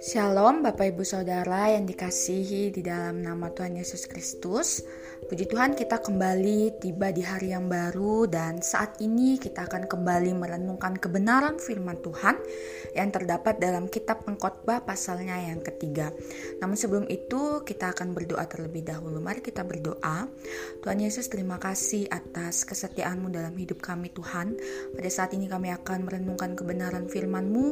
Shalom Bapak Ibu Saudara yang dikasihi di dalam nama Tuhan Yesus Kristus. Puji Tuhan kita kembali tiba di hari yang baru dan saat ini kita akan kembali merenungkan kebenaran firman Tuhan yang terdapat dalam kitab pengkhotbah pasalnya yang ketiga. Namun sebelum itu kita akan berdoa terlebih dahulu. Mari kita berdoa. Tuhan Yesus terima kasih atas kesetiaanmu dalam hidup kami Tuhan. Pada saat ini kami akan merenungkan kebenaran firman-Mu.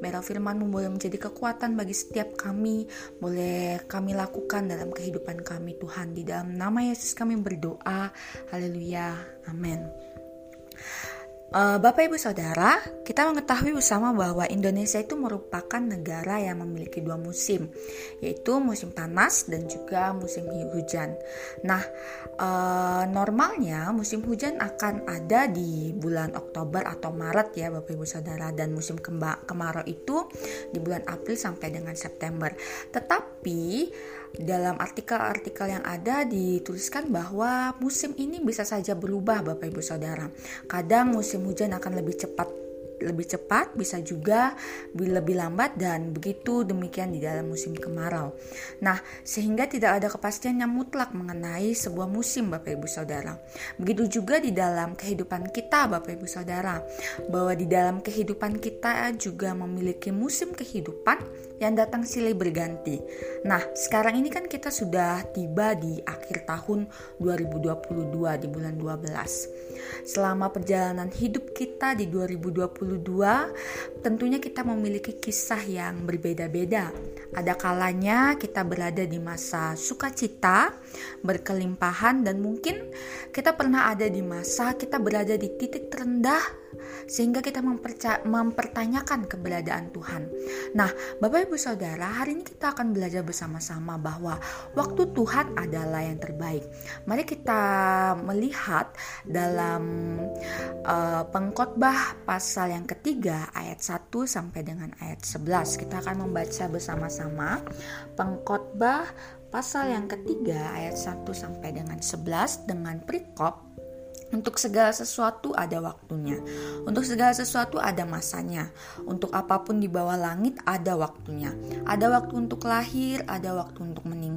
Biarlah firman-Mu boleh menjadi kekuatan bagi setiap kami. Boleh kami lakukan dalam kehidupan kami Tuhan. Di dalam nama Yesus Yesus kami berdoa. Haleluya. Amin. Uh, Bapak Ibu Saudara, kita mengetahui bersama bahwa Indonesia itu merupakan negara yang memiliki dua musim, yaitu musim panas dan juga musim hujan. Nah, uh, normalnya musim hujan akan ada di bulan Oktober atau Maret ya Bapak Ibu Saudara dan musim kemarau itu di bulan April sampai dengan September. Tetapi dalam artikel-artikel yang ada dituliskan bahwa musim ini bisa saja berubah Bapak Ibu Saudara. Kadang musim hujan akan lebih cepat lebih cepat, bisa juga lebih lambat dan begitu demikian di dalam musim kemarau. Nah, sehingga tidak ada kepastian yang mutlak mengenai sebuah musim Bapak Ibu Saudara. Begitu juga di dalam kehidupan kita Bapak Ibu Saudara, bahwa di dalam kehidupan kita juga memiliki musim kehidupan yang datang silih berganti. Nah, sekarang ini kan kita sudah tiba di akhir tahun 2022 di bulan 12. Selama perjalanan hidup kita di 2022 2022 tentunya kita memiliki kisah yang berbeda-beda. Ada kalanya kita berada di masa sukacita, berkelimpahan dan mungkin kita pernah ada di masa kita berada di titik terendah sehingga kita mempertanyakan keberadaan Tuhan. Nah, Bapak Ibu Saudara, hari ini kita akan belajar bersama-sama bahwa waktu Tuhan adalah yang terbaik. Mari kita melihat dalam uh, pengkhotbah pasal yang ketiga ayat 1 sampai dengan ayat 11. Kita akan membaca bersama-sama pengkhotbah pasal yang ketiga ayat 1 sampai dengan 11 dengan perikop untuk segala sesuatu ada waktunya. Untuk segala sesuatu ada masanya. Untuk apa pun di bawah langit ada waktunya. Ada waktu untuk lahir, ada waktu untuk meninggal.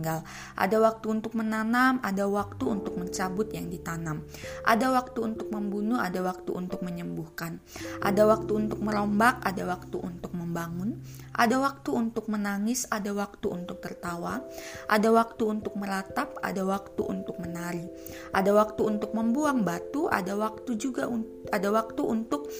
Ada waktu untuk menanam, ada waktu untuk mencabut yang ditanam. Ada waktu untuk membunuh, ada waktu untuk menyembuhkan. Ada waktu untuk merombak, ada waktu untuk membangun. Ada waktu untuk menangis, ada waktu untuk tertawa. Ada waktu untuk meratap, ada waktu untuk menari. Ada waktu untuk membuang batu, ada waktu juga ada waktu untuk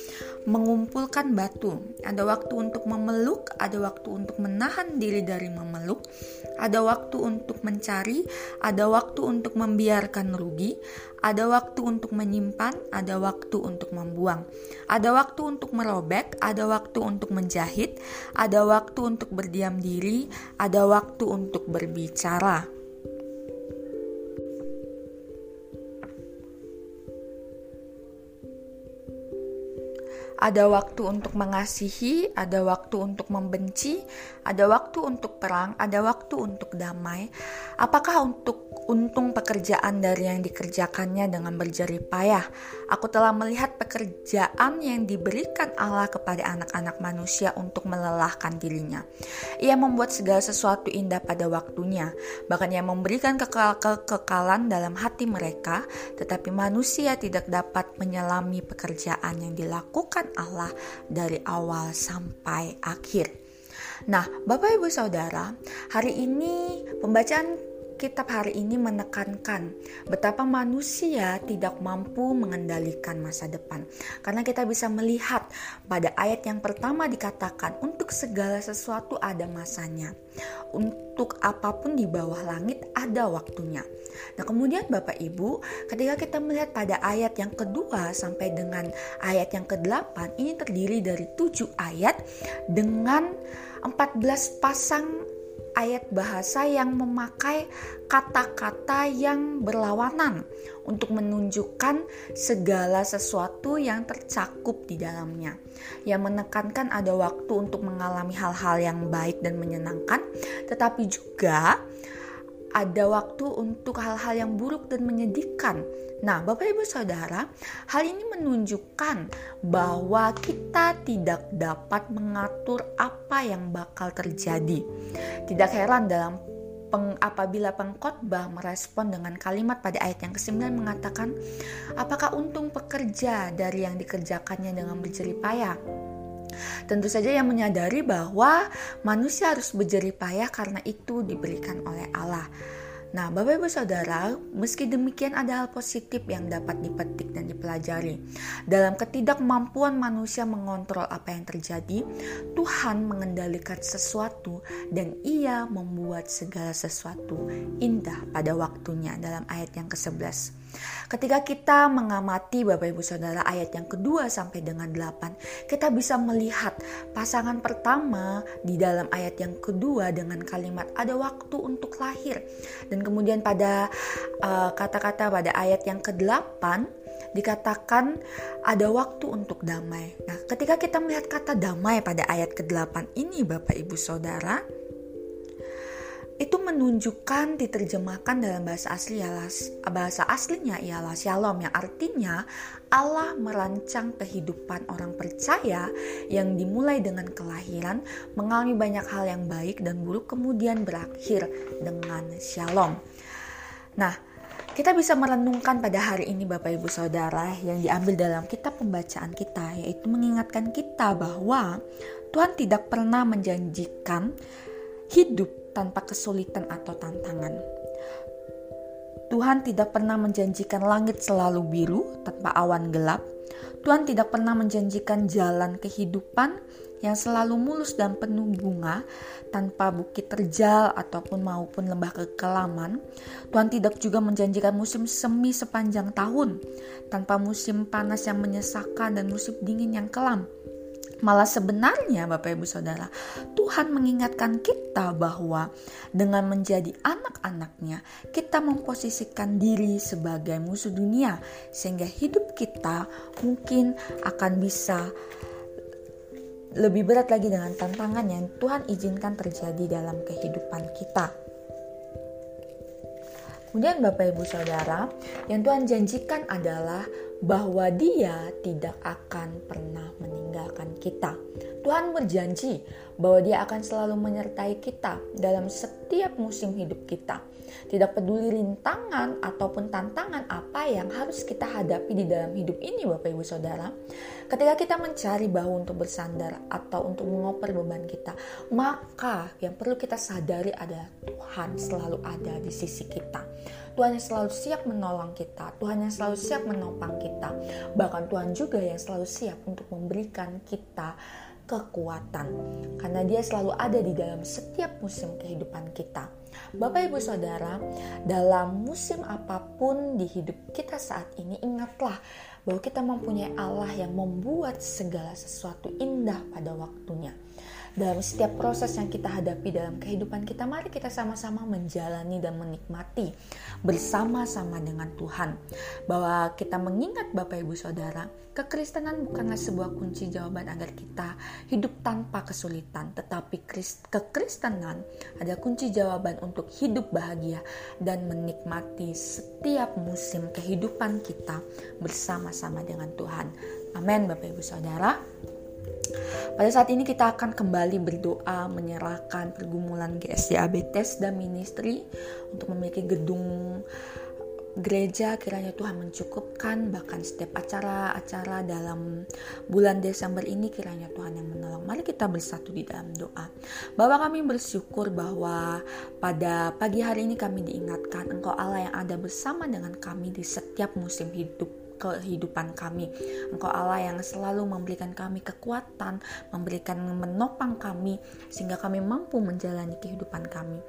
mengumpulkan batu, ada waktu untuk memeluk, ada waktu untuk menahan diri dari memeluk, ada waktu untuk mencari, ada waktu untuk membiarkan rugi, ada waktu untuk menyimpan, ada waktu untuk membuang, ada waktu untuk merobek, ada waktu untuk menjahit, ada waktu untuk berdiam diri, ada waktu untuk berbicara. Ada waktu untuk mengasihi, ada waktu untuk membenci, ada waktu untuk perang, ada waktu untuk damai. Apakah untuk untung pekerjaan dari yang dikerjakannya dengan berjerih payah? Aku telah melihat pekerjaan yang diberikan Allah kepada anak-anak manusia untuk melelahkan dirinya. Ia membuat segala sesuatu indah pada waktunya, bahkan ia memberikan kekal kekekalan dalam hati mereka, tetapi manusia tidak dapat menyelami pekerjaan yang dilakukan Allah dari awal sampai akhir. Nah, Bapak Ibu Saudara, hari ini pembacaan kitab hari ini menekankan betapa manusia tidak mampu mengendalikan masa depan. Karena kita bisa melihat pada ayat yang pertama dikatakan untuk segala sesuatu ada masanya. Untuk apa pun di bawah langit ada waktunya. Nah, kemudian Bapak Ibu, ketika kita melihat pada ayat yang kedua sampai dengan ayat yang ke-8, ini terdiri dari tujuh ayat dengan 14 pasang ayat bahasa yang memakai kata-kata yang berlawanan untuk menunjukkan segala sesuatu yang tercakup di dalamnya. Yang menekankan ada waktu untuk mengalami hal-hal yang baik dan menyenangkan, tetapi juga ada waktu untuk hal-hal yang buruk dan menyedihkan. Nah, Bapak Ibu Saudara, hal ini menunjukkan bahwa kita tidak dapat mengatur apa yang bakal terjadi. Tidak heran dalam peng, apabila pengkhotbah merespon dengan kalimat pada ayat yang ke-9 mengatakan, apakah untung pekerja dari yang dikerjakannya dengan berjerih payah? Tentu saja yang menyadari bahwa manusia harus berjerih payah karena itu diberikan oleh Allah. Nah, Bapak Ibu Saudara, meski demikian ada hal positif yang dapat dipetik dan dipelajari. Dalam ketidakmampuan manusia mengontrol apa yang terjadi, Tuhan mengendalikan sesuatu dan Ia membuat segala sesuatu indah pada waktunya dalam ayat yang ke-11. Ketika kita mengamati Bapak Ibu Saudara ayat yang kedua sampai dengan delapan, kita bisa melihat pasangan pertama di dalam ayat yang kedua dengan kalimat ada waktu untuk lahir. Dan kemudian pada uh, kata-kata uh, pada ayat yang ke-8 dikatakan ada waktu untuk damai. Nah, ketika kita melihat kata damai pada ayat ke-8 ini Bapak Ibu Saudara, itu menunjukkan diterjemahkan dalam bahasa asli ialah bahasa aslinya ialah shalom yang artinya Allah merancang kehidupan orang percaya yang dimulai dengan kelahiran mengalami banyak hal yang baik dan buruk kemudian berakhir dengan shalom. Nah, kita bisa merenungkan pada hari ini Bapak Ibu Saudara yang diambil dalam kitab pembacaan kita yaitu mengingatkan kita bahwa Tuhan tidak pernah menjanjikan hidup tanpa kesulitan atau tantangan. Tuhan tidak pernah menjanjikan langit selalu biru tanpa awan gelap. Tuhan tidak pernah menjanjikan jalan kehidupan yang selalu mulus dan penuh bunga tanpa bukit terjal ataupun maupun lembah kekelaman. Tuhan tidak juga menjanjikan musim semi sepanjang tahun tanpa musim panas yang menyesakkan dan musim dingin yang kelam. Malah sebenarnya Bapak Ibu Saudara, Tuhan mengingatkan kita bahwa dengan menjadi anak-anaknya, kita memposisikan diri sebagai musuh dunia sehingga hidup kita mungkin akan bisa lebih berat lagi dengan tantangan yang Tuhan izinkan terjadi dalam kehidupan kita. Kemudian Bapak Ibu Saudara, yang Tuhan janjikan adalah bahwa Dia tidak akan pernah meninggalkan kita. Tuhan berjanji bahwa Dia akan selalu menyertai kita dalam setiap musim hidup kita. Tidak peduli rintangan ataupun tantangan apa yang harus kita hadapi di dalam hidup ini, Bapak Ibu Saudara. Ketika kita mencari bahu untuk bersandar atau untuk mengoper beban kita, maka yang perlu kita sadari adalah Tuhan selalu ada di sisi kita. Tuhan yang selalu siap menolong kita, Tuhan yang selalu siap menopang kita. Bahkan Tuhan juga yang selalu siap untuk memberikan kita kekuatan. Karena dia selalu ada di dalam setiap musim kehidupan kita. Bapak Ibu Saudara, dalam musim apa pun di hidup kita saat ini, ingatlah bahwa kita mempunyai Allah yang membuat segala sesuatu indah pada waktunya dalam setiap proses yang kita hadapi dalam kehidupan kita, mari kita sama-sama menjalani dan menikmati bersama-sama dengan Tuhan. Bahwa kita mengingat Bapak Ibu Saudara, kekristenan bukanlah sebuah kunci jawaban agar kita hidup tanpa kesulitan, tetapi kekristenan ada kunci jawaban untuk hidup bahagia dan menikmati setiap musim kehidupan kita bersama-sama dengan Tuhan. Amin Bapak Ibu Saudara. Pada saat ini kita akan kembali berdoa menyerahkan pergumulan GSDAB tes dan ministry untuk memiliki gedung gereja kiranya Tuhan mencukupkan bahkan setiap acara-acara dalam bulan Desember ini kiranya Tuhan yang menolong. Mari kita bersatu di dalam doa. Bapak kami bersyukur bahwa pada pagi hari ini kami diingatkan Engkau Allah yang ada bersama dengan kami di setiap musim hidup kehidupan kami. Engkau Allah yang selalu memberikan kami kekuatan, memberikan menopang kami sehingga kami mampu menjalani kehidupan kami.